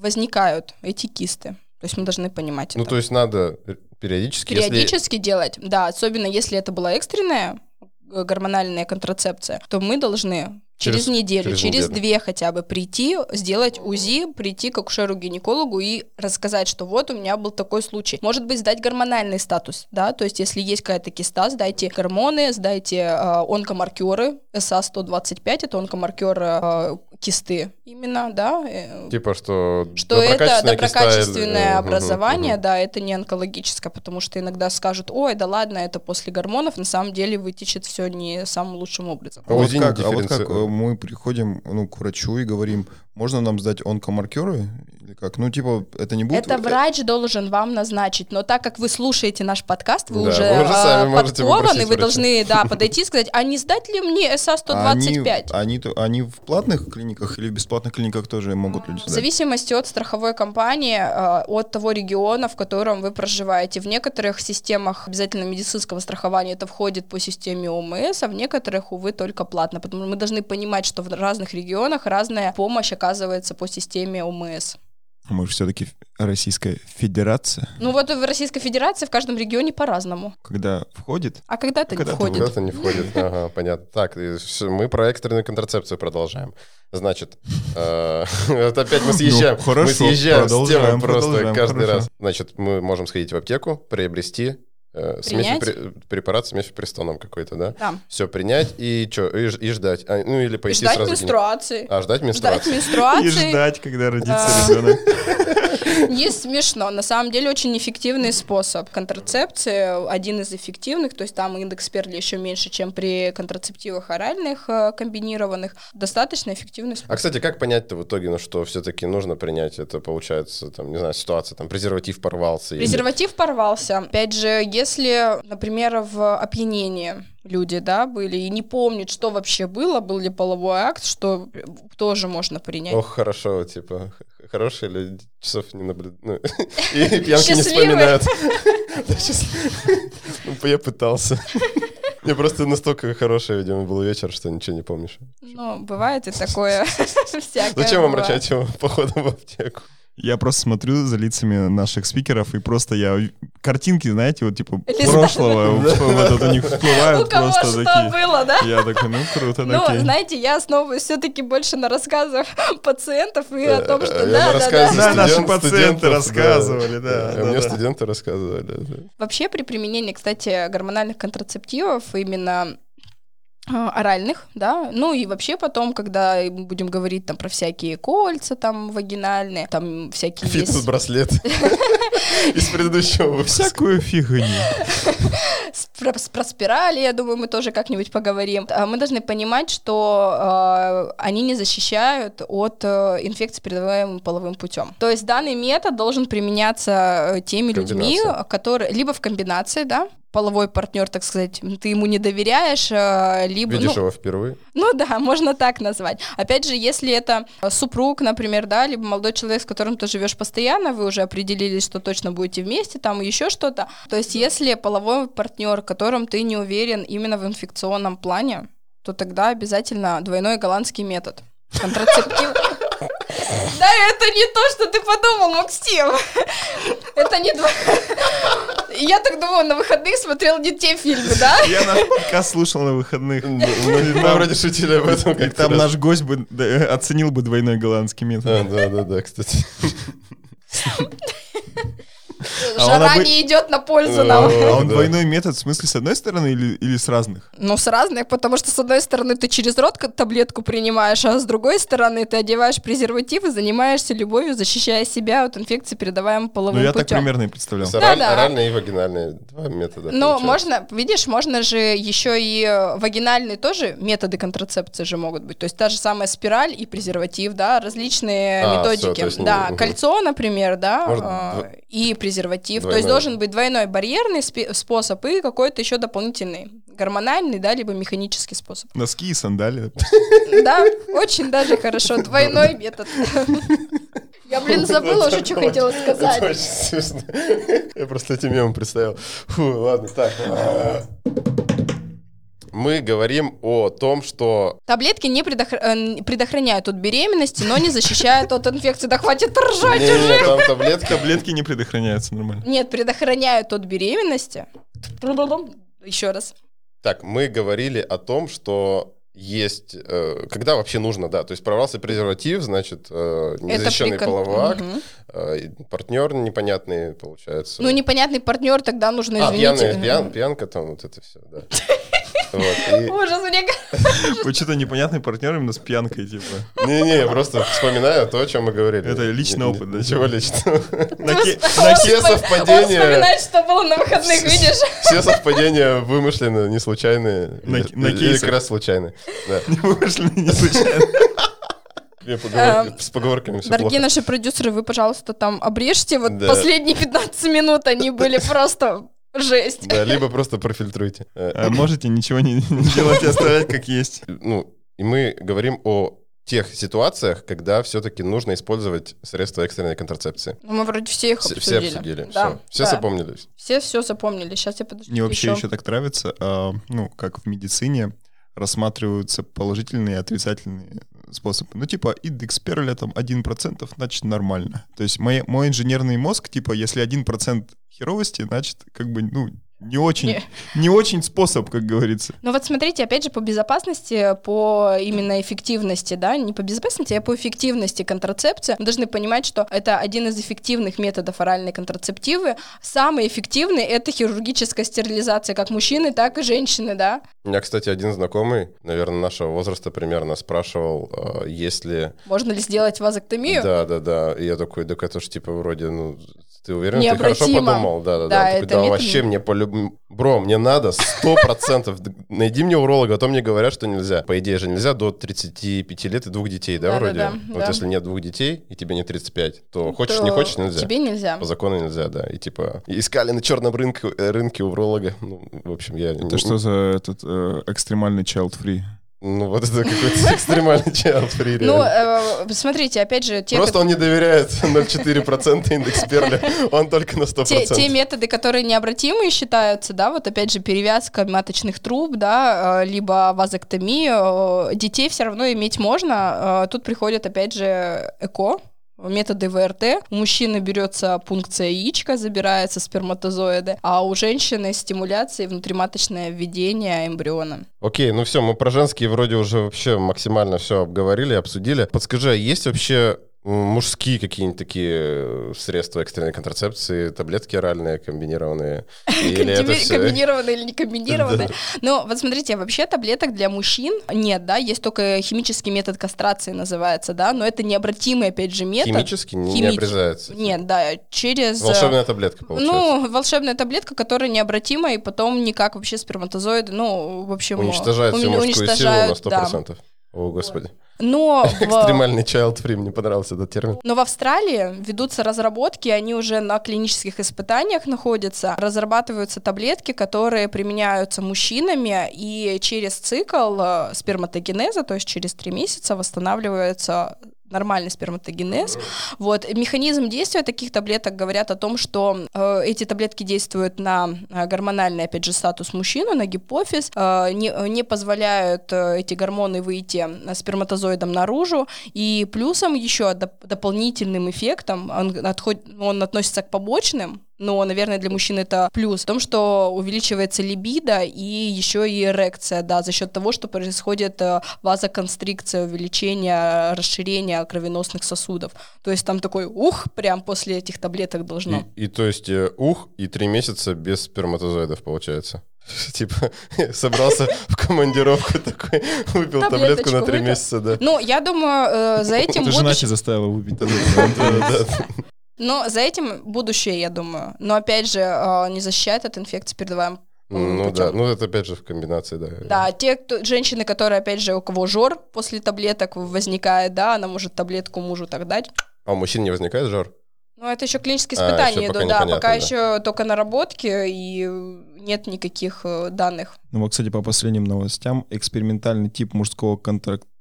возникают эти кисты. То есть мы должны понимать Ну, это. то есть надо периодически, если- Периодически делать, да, особенно если это была экстренная э, гормональная контрацепция, то мы должны через, Через- неделю, через через, неделю. две хотя бы прийти, сделать УЗИ, прийти к акушеру-гинекологу и рассказать, что вот у меня был такой случай. Может быть, сдать гормональный статус, да, то есть если есть какая-то киста, сдайте гормоны, сдайте э, онкомаркеры, СА-125, это онкомаркер э, кисты именно, да, э, Типа, что... что это киста доброкачественное Мгм, образование, мгм. да, это не онкологическое, потому что иногда скажут, ой, да ладно, это после гормонов, на самом деле вытечет все не самым лучшим образом. А А вот, как, а вот как э, мы приходим ну, к врачу и говорим, можно нам сдать онкомаркеры? Или как? Ну, типа, это не будет... Это врач должен вам назначить, но так как вы слушаете наш подкаст, вы Да, уже, вы уже э, сами подкованы, вы должны, да, подойти и сказать, а не сдать ли мне А Они, СА-125? они, то- они в платных клиниках или в бесплатных клиниках тоже могут люди В сдать? зависимости от страховой компании, э, от того региона, в котором вы проживаете. В некоторых системах обязательно медицинского страхования это входит по системе ОМС, а в некоторых, увы, только платно. Потому что мы должны понимать, что в разных регионах разная помощь оказывается по системе ОМС. Мы же все-таки Российская Федерация, Ну вот в Российской Федерации в каждом регионе по-разному. когда входит, А когда-то не Когда-то входит. Куда-то не входит. Ага, понятно. Так, всё, мы про экстренную контрацепцию продолжаем. Значит, э, вот опять мы съезжаем. Ну, хорошо, мы съезжаем с темы продолжаем, просто каждый раз. Значит, мы можем сходить в аптеку, приобрести э, Принять? препарат с мефипрестоном какой-то, да? Да. Все принять и что, и, и ждать. А, ну или И пойти ждать сразу. менструации. А, ждать Ждать менструации. и менструации. ждать, когда родится ребенок. Не смешно. На самом деле очень эффективный способ контрацепции. Один из эффективных, то есть там индекс Перли еще меньше, чем при контрацептивах оральных э, комбинированных. Достаточно эффективный способ. А, кстати, как понять-то в итоге, ну что все-таки нужно принять? Это получается, там, не знаю, ситуация, там, презерватив порвался. или- Презерватив порвался. Опять же, если, например, в опьянении люди, да, были и не помнят, что вообще было, был ли половой акт, что тоже можно принять. Ох, хорошо, типа, хорошие люди часов не наблюдают. и пьянки не вспоминают. Ну, Я пытался. Мне просто настолько хороший, видимо, был вечер, что ничего не помнишь. Ну, бывает и такое. Зачем омрачать его походом в аптеку? Я просто смотрю за лицами наших спикеров, и просто я... Картинки, знаете, вот типа Листаю. прошлого, вот это у них У всплывают кого просто что такие. было, да? Я такой, ну круто, Ну, окей. знаете, я основываюсь все-таки больше на рассказах пациентов и о том, что Э, да, на да, да. Да, наши пациенты рассказывали, да, А да, Мне студенты рассказывали. да. Вообще при применении, кстати, гормональных контрацептивов именно э, оральных, да, ну и вообще потом, когда будем говорить там про всякие кольца там вагинальные, там всякие Фитнес-браслет из предыдущего выпуска. Всякую фигню. с- про, про спирали, я думаю, мы тоже как-нибудь поговорим. А Мы должны понимать, что э, они не защищают от э, инфекций, передаваемых половым путем. То есть данный метод должен применяться э, теми людьми, которые либо в комбинации, да, половой партнер, так сказать, ты ему не доверяешь, э, либо Видишь ну, его впервые? ну да, можно так назвать. Опять же, если это э, супруг, например, да, либо молодой человек, с которым ты живешь постоянно, вы уже определились, что точно будете вместе, там еще что-то. То есть, если половой партнер, которым ты не уверен именно в инфекционном плане, то тогда обязательно двойной голландский метод. Контрацептив. Да, это не то, что ты подумал, Максим. Это не два... Я так думаю, на выходных смотрел не те фильмы, да? Я наш подкаст слушал на выходных. Мы мы вроде шутили об этом И там наш гость бы оценил бы двойной голландский метод. А, Да, да, да, кстати. А Жара обы- не идет на пользу Э, нам. А он Да. двойной метод, в смысле, с одной стороны или, или с разных? Ну, с разных, потому что, с одной стороны, ты через рот таблетку принимаешь, а с другой стороны, ты одеваешь презерватив и занимаешься любовью, защищая себя от инфекций, передаваемых Ну, половым я так путем. примерно и представлял. Оральные и вагинальные. Два метода. Получается. можно, видишь, можно же еще и э, вагинальные тоже методы контрацепции же могут быть. То есть та же самая спираль и презерватив, да, различные А, методики. есть не- да, кольцо, например, да, Может, дво- и презерватив. То двойной. есть должен быть двойной барьерный способ и какой-то еще дополнительный гормональный, да, либо механический способ. Носки и сандали. Да, очень даже хорошо. Двойной метод. Я, блин, забыла уже, что хотела сказать. очень смешно. Я просто эти мемы представил. Фу, ладно, так. Мы говорим о том, что... Таблетки не предохр- э, предохраняют от беременности, но не защищают от инфекции. Да хватит ржать Не, уже! не, там таблетка... Таблетки не предохраняются нормально. Нет, предохраняют от беременности. Еще раз. Так, мы говорили о том, что есть... э, когда вообще нужно, да, то есть порвался презерватив, значит, э, незащищенный прикон- половой акт, Мгм. э, партнер непонятный, получается. Ну, непонятный партнер, тогда нужно, а, извините. пьяная, пьян- пьянка там, вот это все, да. Вот, и- Ужас, мне кажется. Вы что-то непонятный партнер именно с пьянкой, типа. Не-не, я просто вспоминаю то, о чем мы говорили. Это личный опыт, да, Ничего типа? личного. Все совпадения- Он вспоминает, что было на выходных, видишь? Все совпадения вымышлены, не случайные. На- кейсах. как раз случайные. Да. Не поговор- Эм, С поговорками все Дорогие плохо. наши продюсеры, вы, пожалуйста, там обрежьте. Вот Да. последние 15 минут они были просто жесть. Да, либо просто профильтруйте. А Можете ничего не делать и оставлять как есть. Ну, и мы говорим о тех ситуациях, когда все-таки нужно использовать средства экстренной контрацепции. Ну, Мы вроде все их Все, обсудили. все обсудили. Да, все, все да. запомнились. Все все запомнили. Сейчас я подожду. Мне вообще еще так нравится, а, ну, как в медицине рассматриваются положительные и отрицательные способы. Ну, типа, индекс Перля там 1%, значит, нормально. То есть мой, мой инженерный мозг, типа, если 1% херовости, значит, как бы, ну, не очень, Не. не, очень способ, как говорится. Ну вот смотрите, опять же, по безопасности, по именно эффективности, да, не по безопасности, а по эффективности контрацепции, мы должны понимать, что это один из эффективных методов оральной контрацептивы. Самый эффективный — это хирургическая стерилизация как мужчины, так и женщины, да. У меня, кстати, один знакомый, наверное, нашего возраста примерно, спрашивал, э, есть ли... Можно ли сделать вазоктомию? Да, да, да. И я такой, так это ж типа вроде, ну, ты уверен, ты хорошо подумал? Да, да, Да, да. Такой, это да, метод- вообще мне полюб... Бро, мне надо сто процентов. Найди мне уролога, а то мне говорят, что нельзя. По идее же нельзя до 35 лет и двух детей, да, Да, да, вроде? да, Вот да. если нет двух детей, и тебе не 35, то хочешь, То не хочешь, нельзя. Тебе нельзя. По закону нельзя, да. И типа искали на черном рынке, э, рынке уролога. Ну, в общем, я... Это что за этот э, экстремальный child-free? Ну, вот это какой-то экстремальный child free. Ну, э, смотрите, опять же, те, Просто он не доверяет 0,4% индекс Перля, он только на 100%. те, те методы, которые необратимые считаются, да, вот опять же перевязка маточных труб, да, э, либо вазоктомия, э, детей все равно иметь можно. Тут приходит опять же ЭКО, методы ВРТ. У мужчины берется пункция яичка, забирается сперматозоиды, а у женщины стимуляция и внутриматочное введение эмбриона. Окей, ну все, мы про женские вроде уже вообще максимально все обговорили, обсудили. Подскажи, а есть вообще мужские какие-нибудь такие э, средства экстренной контрацепции, таблетки оральные, комбинированные? Или это все... Комбинированные или не комбинированные. Да. Ну, вот смотрите, вообще таблеток для мужчин нет, да, есть только химический метод кастрации называется, да, но это необратимый, опять же, метод. Химически не, не Химич- обрезается? Нет, да, через... э, Волшебная таблетка, получается. Ну, волшебная таблетка, которая необратима, и потом никак вообще сперматозоиды, ну, в общем... Уничтожает всю мужскую силу на уничтожают, да. 100%. О, господи. Но Экстремальный child free, мне понравился этот термин. но в Австралии ведутся разработки, они уже на клинических испытаниях находятся. Разрабатываются таблетки, которые применяются мужчинами, и через цикл э, сперматогенеза, то есть через три месяца, восстанавливается нормальный сперматогенез. Вот. Механизм действия таких таблеток говорят о том, что э, эти таблетки действуют на э, гормональный, опять же, статус мужчины, на гипофиз, э, не, э, не позволяют э, эти гормоны выйти э, сперматозоидом наружу, и плюсом еще доп- дополнительным эффектом, он, отход- он относится к побочным, но, наверное, для мужчин это плюс в том, что увеличивается либидо и еще и эрекция, да, за счет того, что происходит э, вазоконстрикция, увеличение, расширение кровеносных сосудов. То есть там такой ух, прям после этих таблеток должно. И, и то есть э, ух, и три месяца без сперматозоидов получается. Типа, собрался в командировку такой, выпил таблетку на три месяца, да. Ну, я думаю, э, за этим Ты жена тебя заставила выпить таблетку. Но за этим будущее, я думаю. Но опять же, э, не защищает от инфекции передаваемых ну путем. да, ну это опять же в комбинации, да. Да, те кто, женщины, которые, опять же, у кого жор после таблеток возникает, да, она может таблетку мужу так дать. А у мужчин не возникает жор? Ну, это еще клинические испытания а, идут, да, пока да. еще только наработки и нет никаких э, данных. Ну вот, кстати, по последним новостям, экспериментальный тип мужского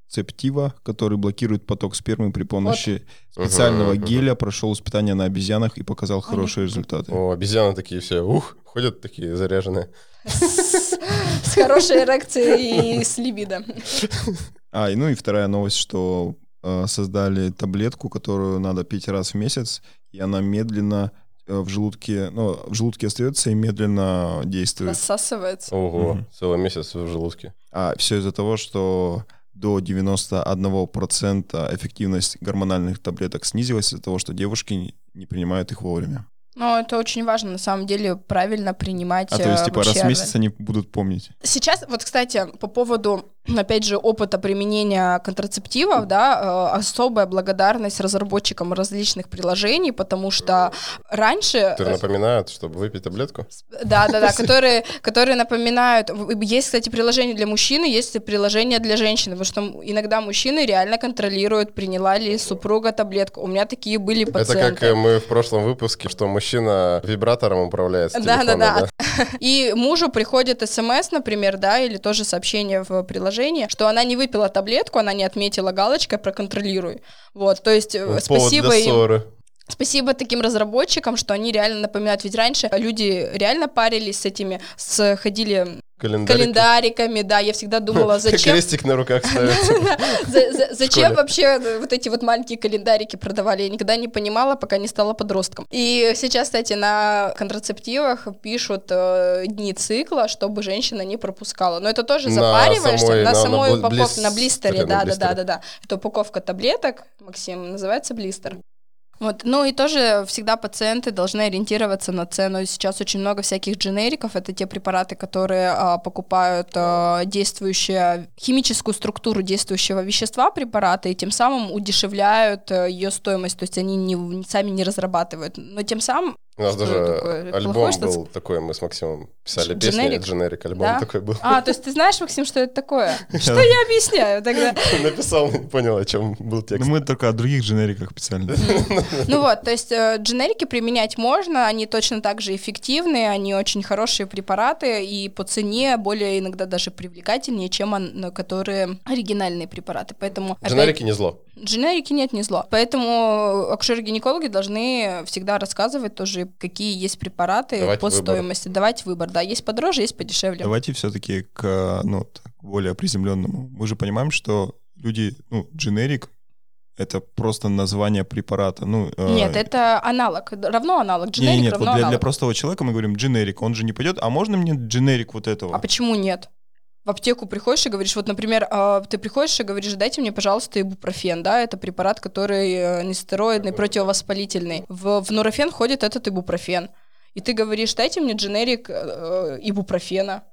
контрацептива, который блокирует поток спермы при помощи вот. специального угу, геля, угу. прошел испытания на обезьянах и показал хорошие Они... результаты. О, обезьяны такие все, ух, ходят такие заряженные. С хорошей эрекцией и с либидо. А, ну и вторая новость, что э, создали таблетку, которую надо пить раз в месяц, и она медленно э, в желудке, ну, в желудке остается и медленно действует. Рассасывается. Ого, угу. целый месяц в желудке. А все из-за того, что до 91% эффективность гормональных таблеток снизилась из-за того, что девушки не принимают их вовремя. Ну, это очень важно, на самом деле, правильно принимать. А то есть, типа, раз в месяц они будут помнить. Сейчас, вот, кстати, по поводу, опять же, опыта применения контрацептивов, да, э, особая благодарность разработчикам различных приложений, потому что раньше... Которые напоминают, чтобы выпить таблетку? Да, да, да, которые, которые напоминают... Есть, кстати, приложение для мужчины, есть приложение для женщины, потому что иногда мужчины реально контролируют, приняла ли супруга таблетку. У меня такие были пациенты. Это как э, мы в прошлом выпуске, что мужчина вибратором управляет да, да, да, да. И мужу приходит смс, например, да, или тоже сообщение в приложении, что она не выпила таблетку, она не отметила галочкой «проконтролируй». Вот, то есть Повод спасибо им... Ссоры. Спасибо таким разработчикам, что они реально напоминают. Ведь раньше люди реально парились с этими, с, ходили Календарики. календариками, да, я всегда думала, зачем... Крестик на руках ставится. Зачем вообще вот эти вот маленькие календарики продавали? Я никогда не понимала, пока не стала подростком. И сейчас, кстати, на контрацептивах пишут э, дни цикла, чтобы женщина не пропускала. Но это тоже запариваешься на самой упаковке, на блистере, да, да, да, да, да. Это упаковка таблеток, Максим, называется блистер. Вот. Ну и тоже всегда пациенты должны ориентироваться на цену. Сейчас очень много всяких дженериков. Это те препараты, которые а, покупают а, действующую химическую структуру действующего вещества препарата и тем самым удешевляют а, ее стоимость. То есть они не, сами не разрабатывают. Но тем самым у нас даже такое? альбом Плохой, был такой, мы с Максимом писали песни, дженерик альбом да? такой был. А, то есть ты знаешь, Максим, что это такое? Что я объясняю тогда? Написал, не понял, о чем был текст. Ну мы только о других дженериках писали. Ну вот, то есть э, дженерики применять можно, они точно так же эффективны, они очень хорошие препараты и по цене более иногда даже привлекательнее, чем которые оригинальные препараты. Поэтому Дженерики не зло. Дженерики нет, не зло. Поэтому акушеры-гинекологи должны всегда рассказывать тоже, какие есть препараты Давайте по выбор. стоимости. Давать выбор, да. Есть подороже, есть подешевле. Давайте все-таки к ну, более приземленному. Мы же понимаем, что люди, ну, дженерик это просто название препарата. Ну, э, нет, э... это аналог, равно аналог. Дженерик нет, нет, равно вот для, аналог. для простого человека мы говорим дженерик, он же не пойдет, а можно мне дженерик вот этого? А почему нет? В аптеку приходишь и говоришь, вот, например, а, ты приходишь и говоришь, дайте мне, пожалуйста, ибупрофен, да, это препарат, который э, нестероидный, противовоспалительный. В, в нурофен ходит этот ибупрофен. И ты говоришь, дайте мне дженерик э, ибупрофена.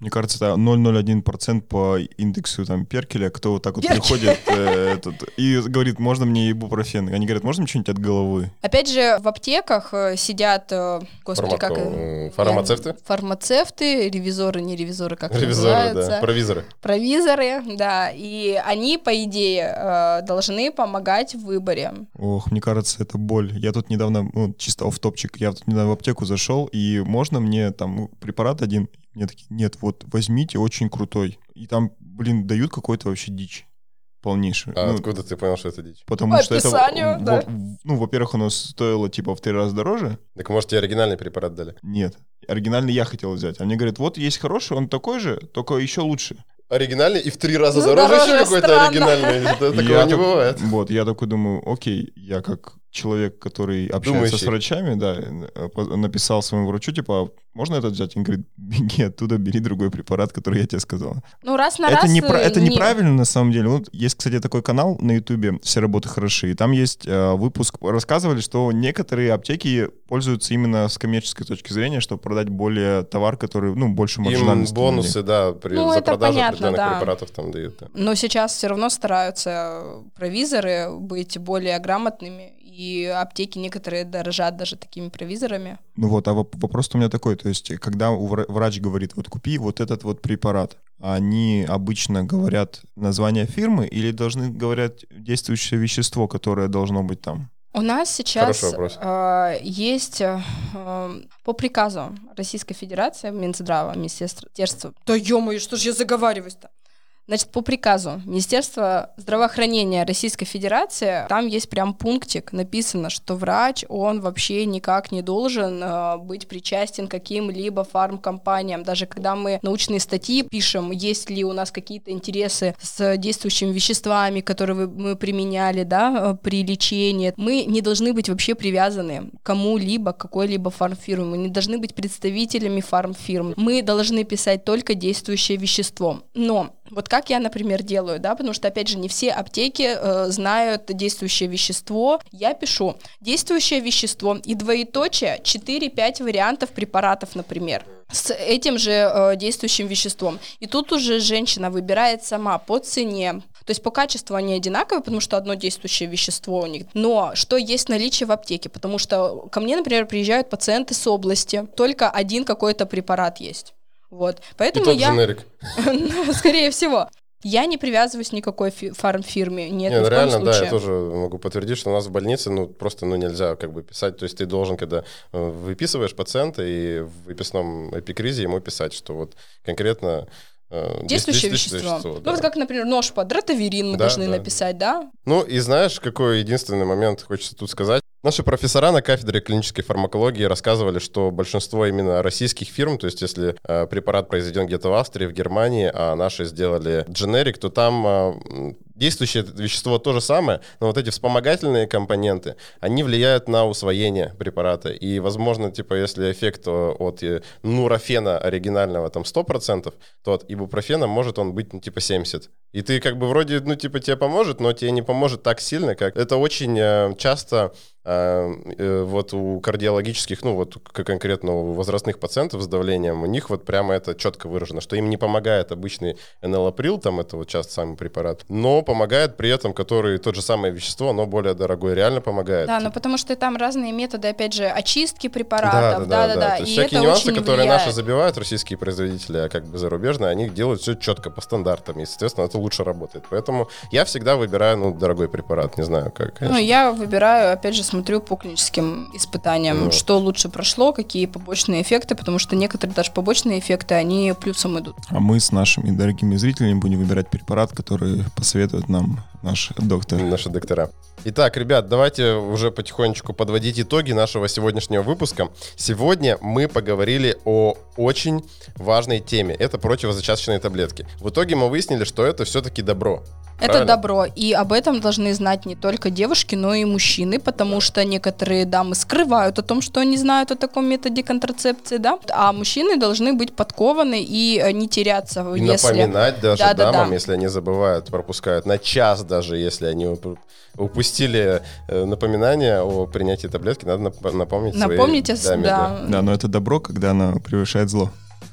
Мне кажется, это 0,01% по индексу там Перкеля, кто вот так вот Перкель. приходит э, этот, и говорит, можно мне ибупрофен? Они говорят, можно мне что-нибудь от головы? Опять же, в аптеках э, сидят, э, господи, Фармако... как... Э, фармацевты? Я... Фармацевты, ревизоры, не ревизоры, как Ревизоры, называются. да, провизоры. Провизоры, да, и они, по идее, должны помогать в выборе. Ох, мне кажется, это боль. Я тут недавно, ну, чисто оф-топчик, я тут недавно в аптеку зашел, и можно мне там препарат один, мне такие, нет, вот возьмите, очень крутой. И там, блин, дают какой-то вообще дичь полнейшую. А ну, откуда ты понял, что это дичь? Потому По что описанию, это, да. в, ну, во-первых, оно стоило типа в три раза дороже. Так может тебе оригинальный препарат дали? Нет, оригинальный я хотел взять. А мне говорят, вот есть хороший, он такой же, только еще лучше. Оригинальный и в три раза ну, дороже, дороже еще какой-то оригинальный. Такого не бывает. Вот, я такой думаю, окей, я как человек, который общается Думающий. с врачами, да, э, написал своему врачу, типа, можно этот взять? Он говорит, беги оттуда, бери другой препарат, который я тебе сказал. Ну, раз на это раз... Не, это не... неправильно, на самом деле. Вот есть, кстати, такой канал на Ютубе «Все работы хороши», и там есть э, выпуск, рассказывали, что некоторые аптеки пользуются именно с коммерческой точки зрения, чтобы продать более товар, который, ну, больше маржинальности. Им бонусы, да, при, ну, за продажу понятно, определенных да. препаратов там дают. Да. Но сейчас все равно стараются провизоры быть более грамотными и аптеки некоторые дорожат даже такими провизорами. Ну вот, а вопрос у меня такой, то есть, когда врач говорит, вот купи вот этот вот препарат, они обычно говорят название фирмы или должны говорить действующее вещество, которое должно быть там? У нас сейчас э, есть э, по приказу Российской Федерации, Минздрава, Министерства... Да ё что же я заговариваюсь-то? Значит, по приказу Министерства здравоохранения Российской Федерации, там есть прям пунктик, написано, что врач, он вообще никак не должен э, быть причастен к каким-либо фармкомпаниям. Даже когда мы научные статьи пишем, есть ли у нас какие-то интересы с действующими веществами, которые мы применяли, да, э, при лечении, мы не должны быть вообще привязаны к кому-либо, какой-либо фармфирме, мы не должны быть представителями фармфирм. Мы должны писать только действующее вещество. Но вот как я, например, делаю, да, потому что, опять же, не все аптеки э, знают действующее вещество. Я пишу действующее вещество и двоеточие 4-5 вариантов препаратов, например, с этим же э, действующим веществом. И тут уже женщина выбирает сама по цене, то есть по качеству они одинаковые, потому что одно действующее вещество у них. Но что есть наличие в аптеке? Потому что ко мне, например, приезжают пациенты с области, только один какой-то препарат есть. Вот. Поэтому И я... дженерик. Скорее всего. Я не привязываюсь никакой фи- фармфирме. Нет, Нет, ну, реально, случае. да, я тоже могу подтвердить, что у нас в больнице, ну, просто, ну, нельзя как бы писать. То есть ты должен, когда э, выписываешь пациента и в выписном эпикризе ему писать, что вот конкретно э, Действующее вещество. вещество да. Ну, вот как, например, нож под дротаверин мы да, должны да. написать, да? Ну, и знаешь, какой единственный момент хочется тут сказать? Наши профессора на кафедре клинической фармакологии рассказывали, что большинство именно российских фирм, то есть если э, препарат произведен где-то в Австрии, в Германии, а наши сделали дженерик, то там э, действующее вещество то же самое, но вот эти вспомогательные компоненты, они влияют на усвоение препарата. И, возможно, типа, если эффект от э, нурофена оригинального там 100%, то от ибупрофена может он быть, ну, типа, 70. И ты как бы вроде, ну, типа, тебе поможет, но тебе не поможет так сильно, как... Это очень э, часто э, вот у кардиологических, ну вот конкретно у возрастных пациентов с давлением, у них вот прямо это четко выражено, что им не помогает обычный НЛАПрил, там это вот часто самый препарат, но помогает при этом, который тот же самое вещество, но более дорогое, реально помогает. Да, но потому что там разные методы, опять же, очистки препаратов, да, да, да. да, да. То есть и всякие нюансы, которые влияет. наши забивают, российские производители, а как бы зарубежные, они делают все четко по стандартам, и, соответственно, это лучше работает. Поэтому я всегда выбираю, ну, дорогой препарат, не знаю, как. Конечно. Ну, я выбираю, опять же, смотрю по клиническим испытаниям, вот. что лучше прошло, какие побочные эффекты, потому что некоторые даже побочные эффекты, они плюсом идут. А мы с нашими дорогими зрителями будем выбирать препарат, который посоветует нам наш доктор. Наши доктора. Итак, ребят, давайте уже потихонечку подводить итоги нашего сегодняшнего выпуска. Сегодня мы поговорили о очень важной теме. Это противозачаточные таблетки. В итоге мы выяснили, что это все-таки добро. Это Правильно? добро. И об этом должны знать не только девушки, но и мужчины, потому что некоторые дамы скрывают о том, что они знают о таком методе контрацепции, да. А мужчины должны быть подкованы и э, не теряться. И если... напоминать даже да, дамам, да, да. если они забывают, пропускают на час даже, если они упустили э, напоминание о принятии таблетки, надо напомнить Напомнить, своей даме, да. да. Да, но это добро, когда оно превышает зло.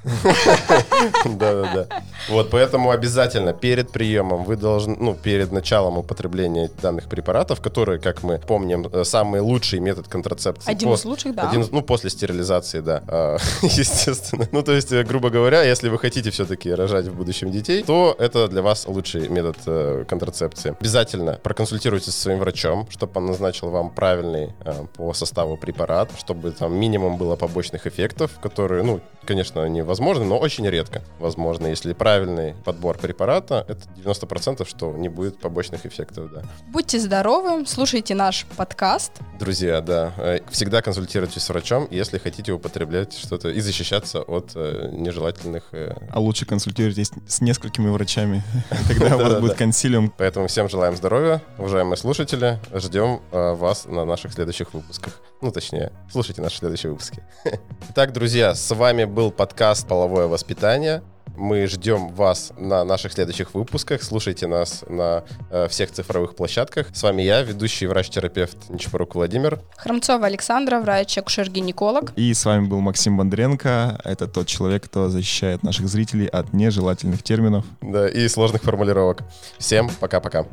Да-да-да. Вот, поэтому обязательно перед приемом вы должны, ну, перед началом употребления данных препаратов, которые, как мы помним, э, самый лучший метод контрацепции. Один из лучших, да. Один, ну, после стерилизации, да, а, естественно. Ну, то есть, э, грубо говоря, если вы хотите все-таки рожать в будущем детей, то это для вас лучший метод э, контрацепции. Обязательно проконсультируйтесь со своим врачом, чтобы он назначил вам правильный по составу препарат, чтобы там минимум было побочных эффектов, которые, ну, конечно, невозможно, но очень редко возможно. Если правильный подбор препарата, это 90%, что не будет побочных эффектов, да. Будьте здоровы, слушайте наш подкаст. Друзья, да, э, всегда консультируйтесь с врачом, если хотите употреблять что-то и защищаться от э, нежелательных... Э... А лучше консультируйтесь с несколькими врачами, тогда у вас будет консилиум. Поэтому всем желаем здоровья, уважаемые слушатели, ждем вас на наших следующих выпусках. Ну, точнее, слушайте наши следующие выпуски. Итак, друзья, с вами был подкаст «Половое воспитание». Мы ждем вас на наших следующих выпусках. Слушайте нас на э, всех цифровых площадках. С вами я, ведущий врач-терапевт Нечапорук Владимир. Хромцова Александра, врач-акушер-гинеколог. И с вами был Максим Бондренко. Это тот человек, кто защищает наших зрителей от нежелательных терминов. Да, и сложных формулировок. Всем пока-пока.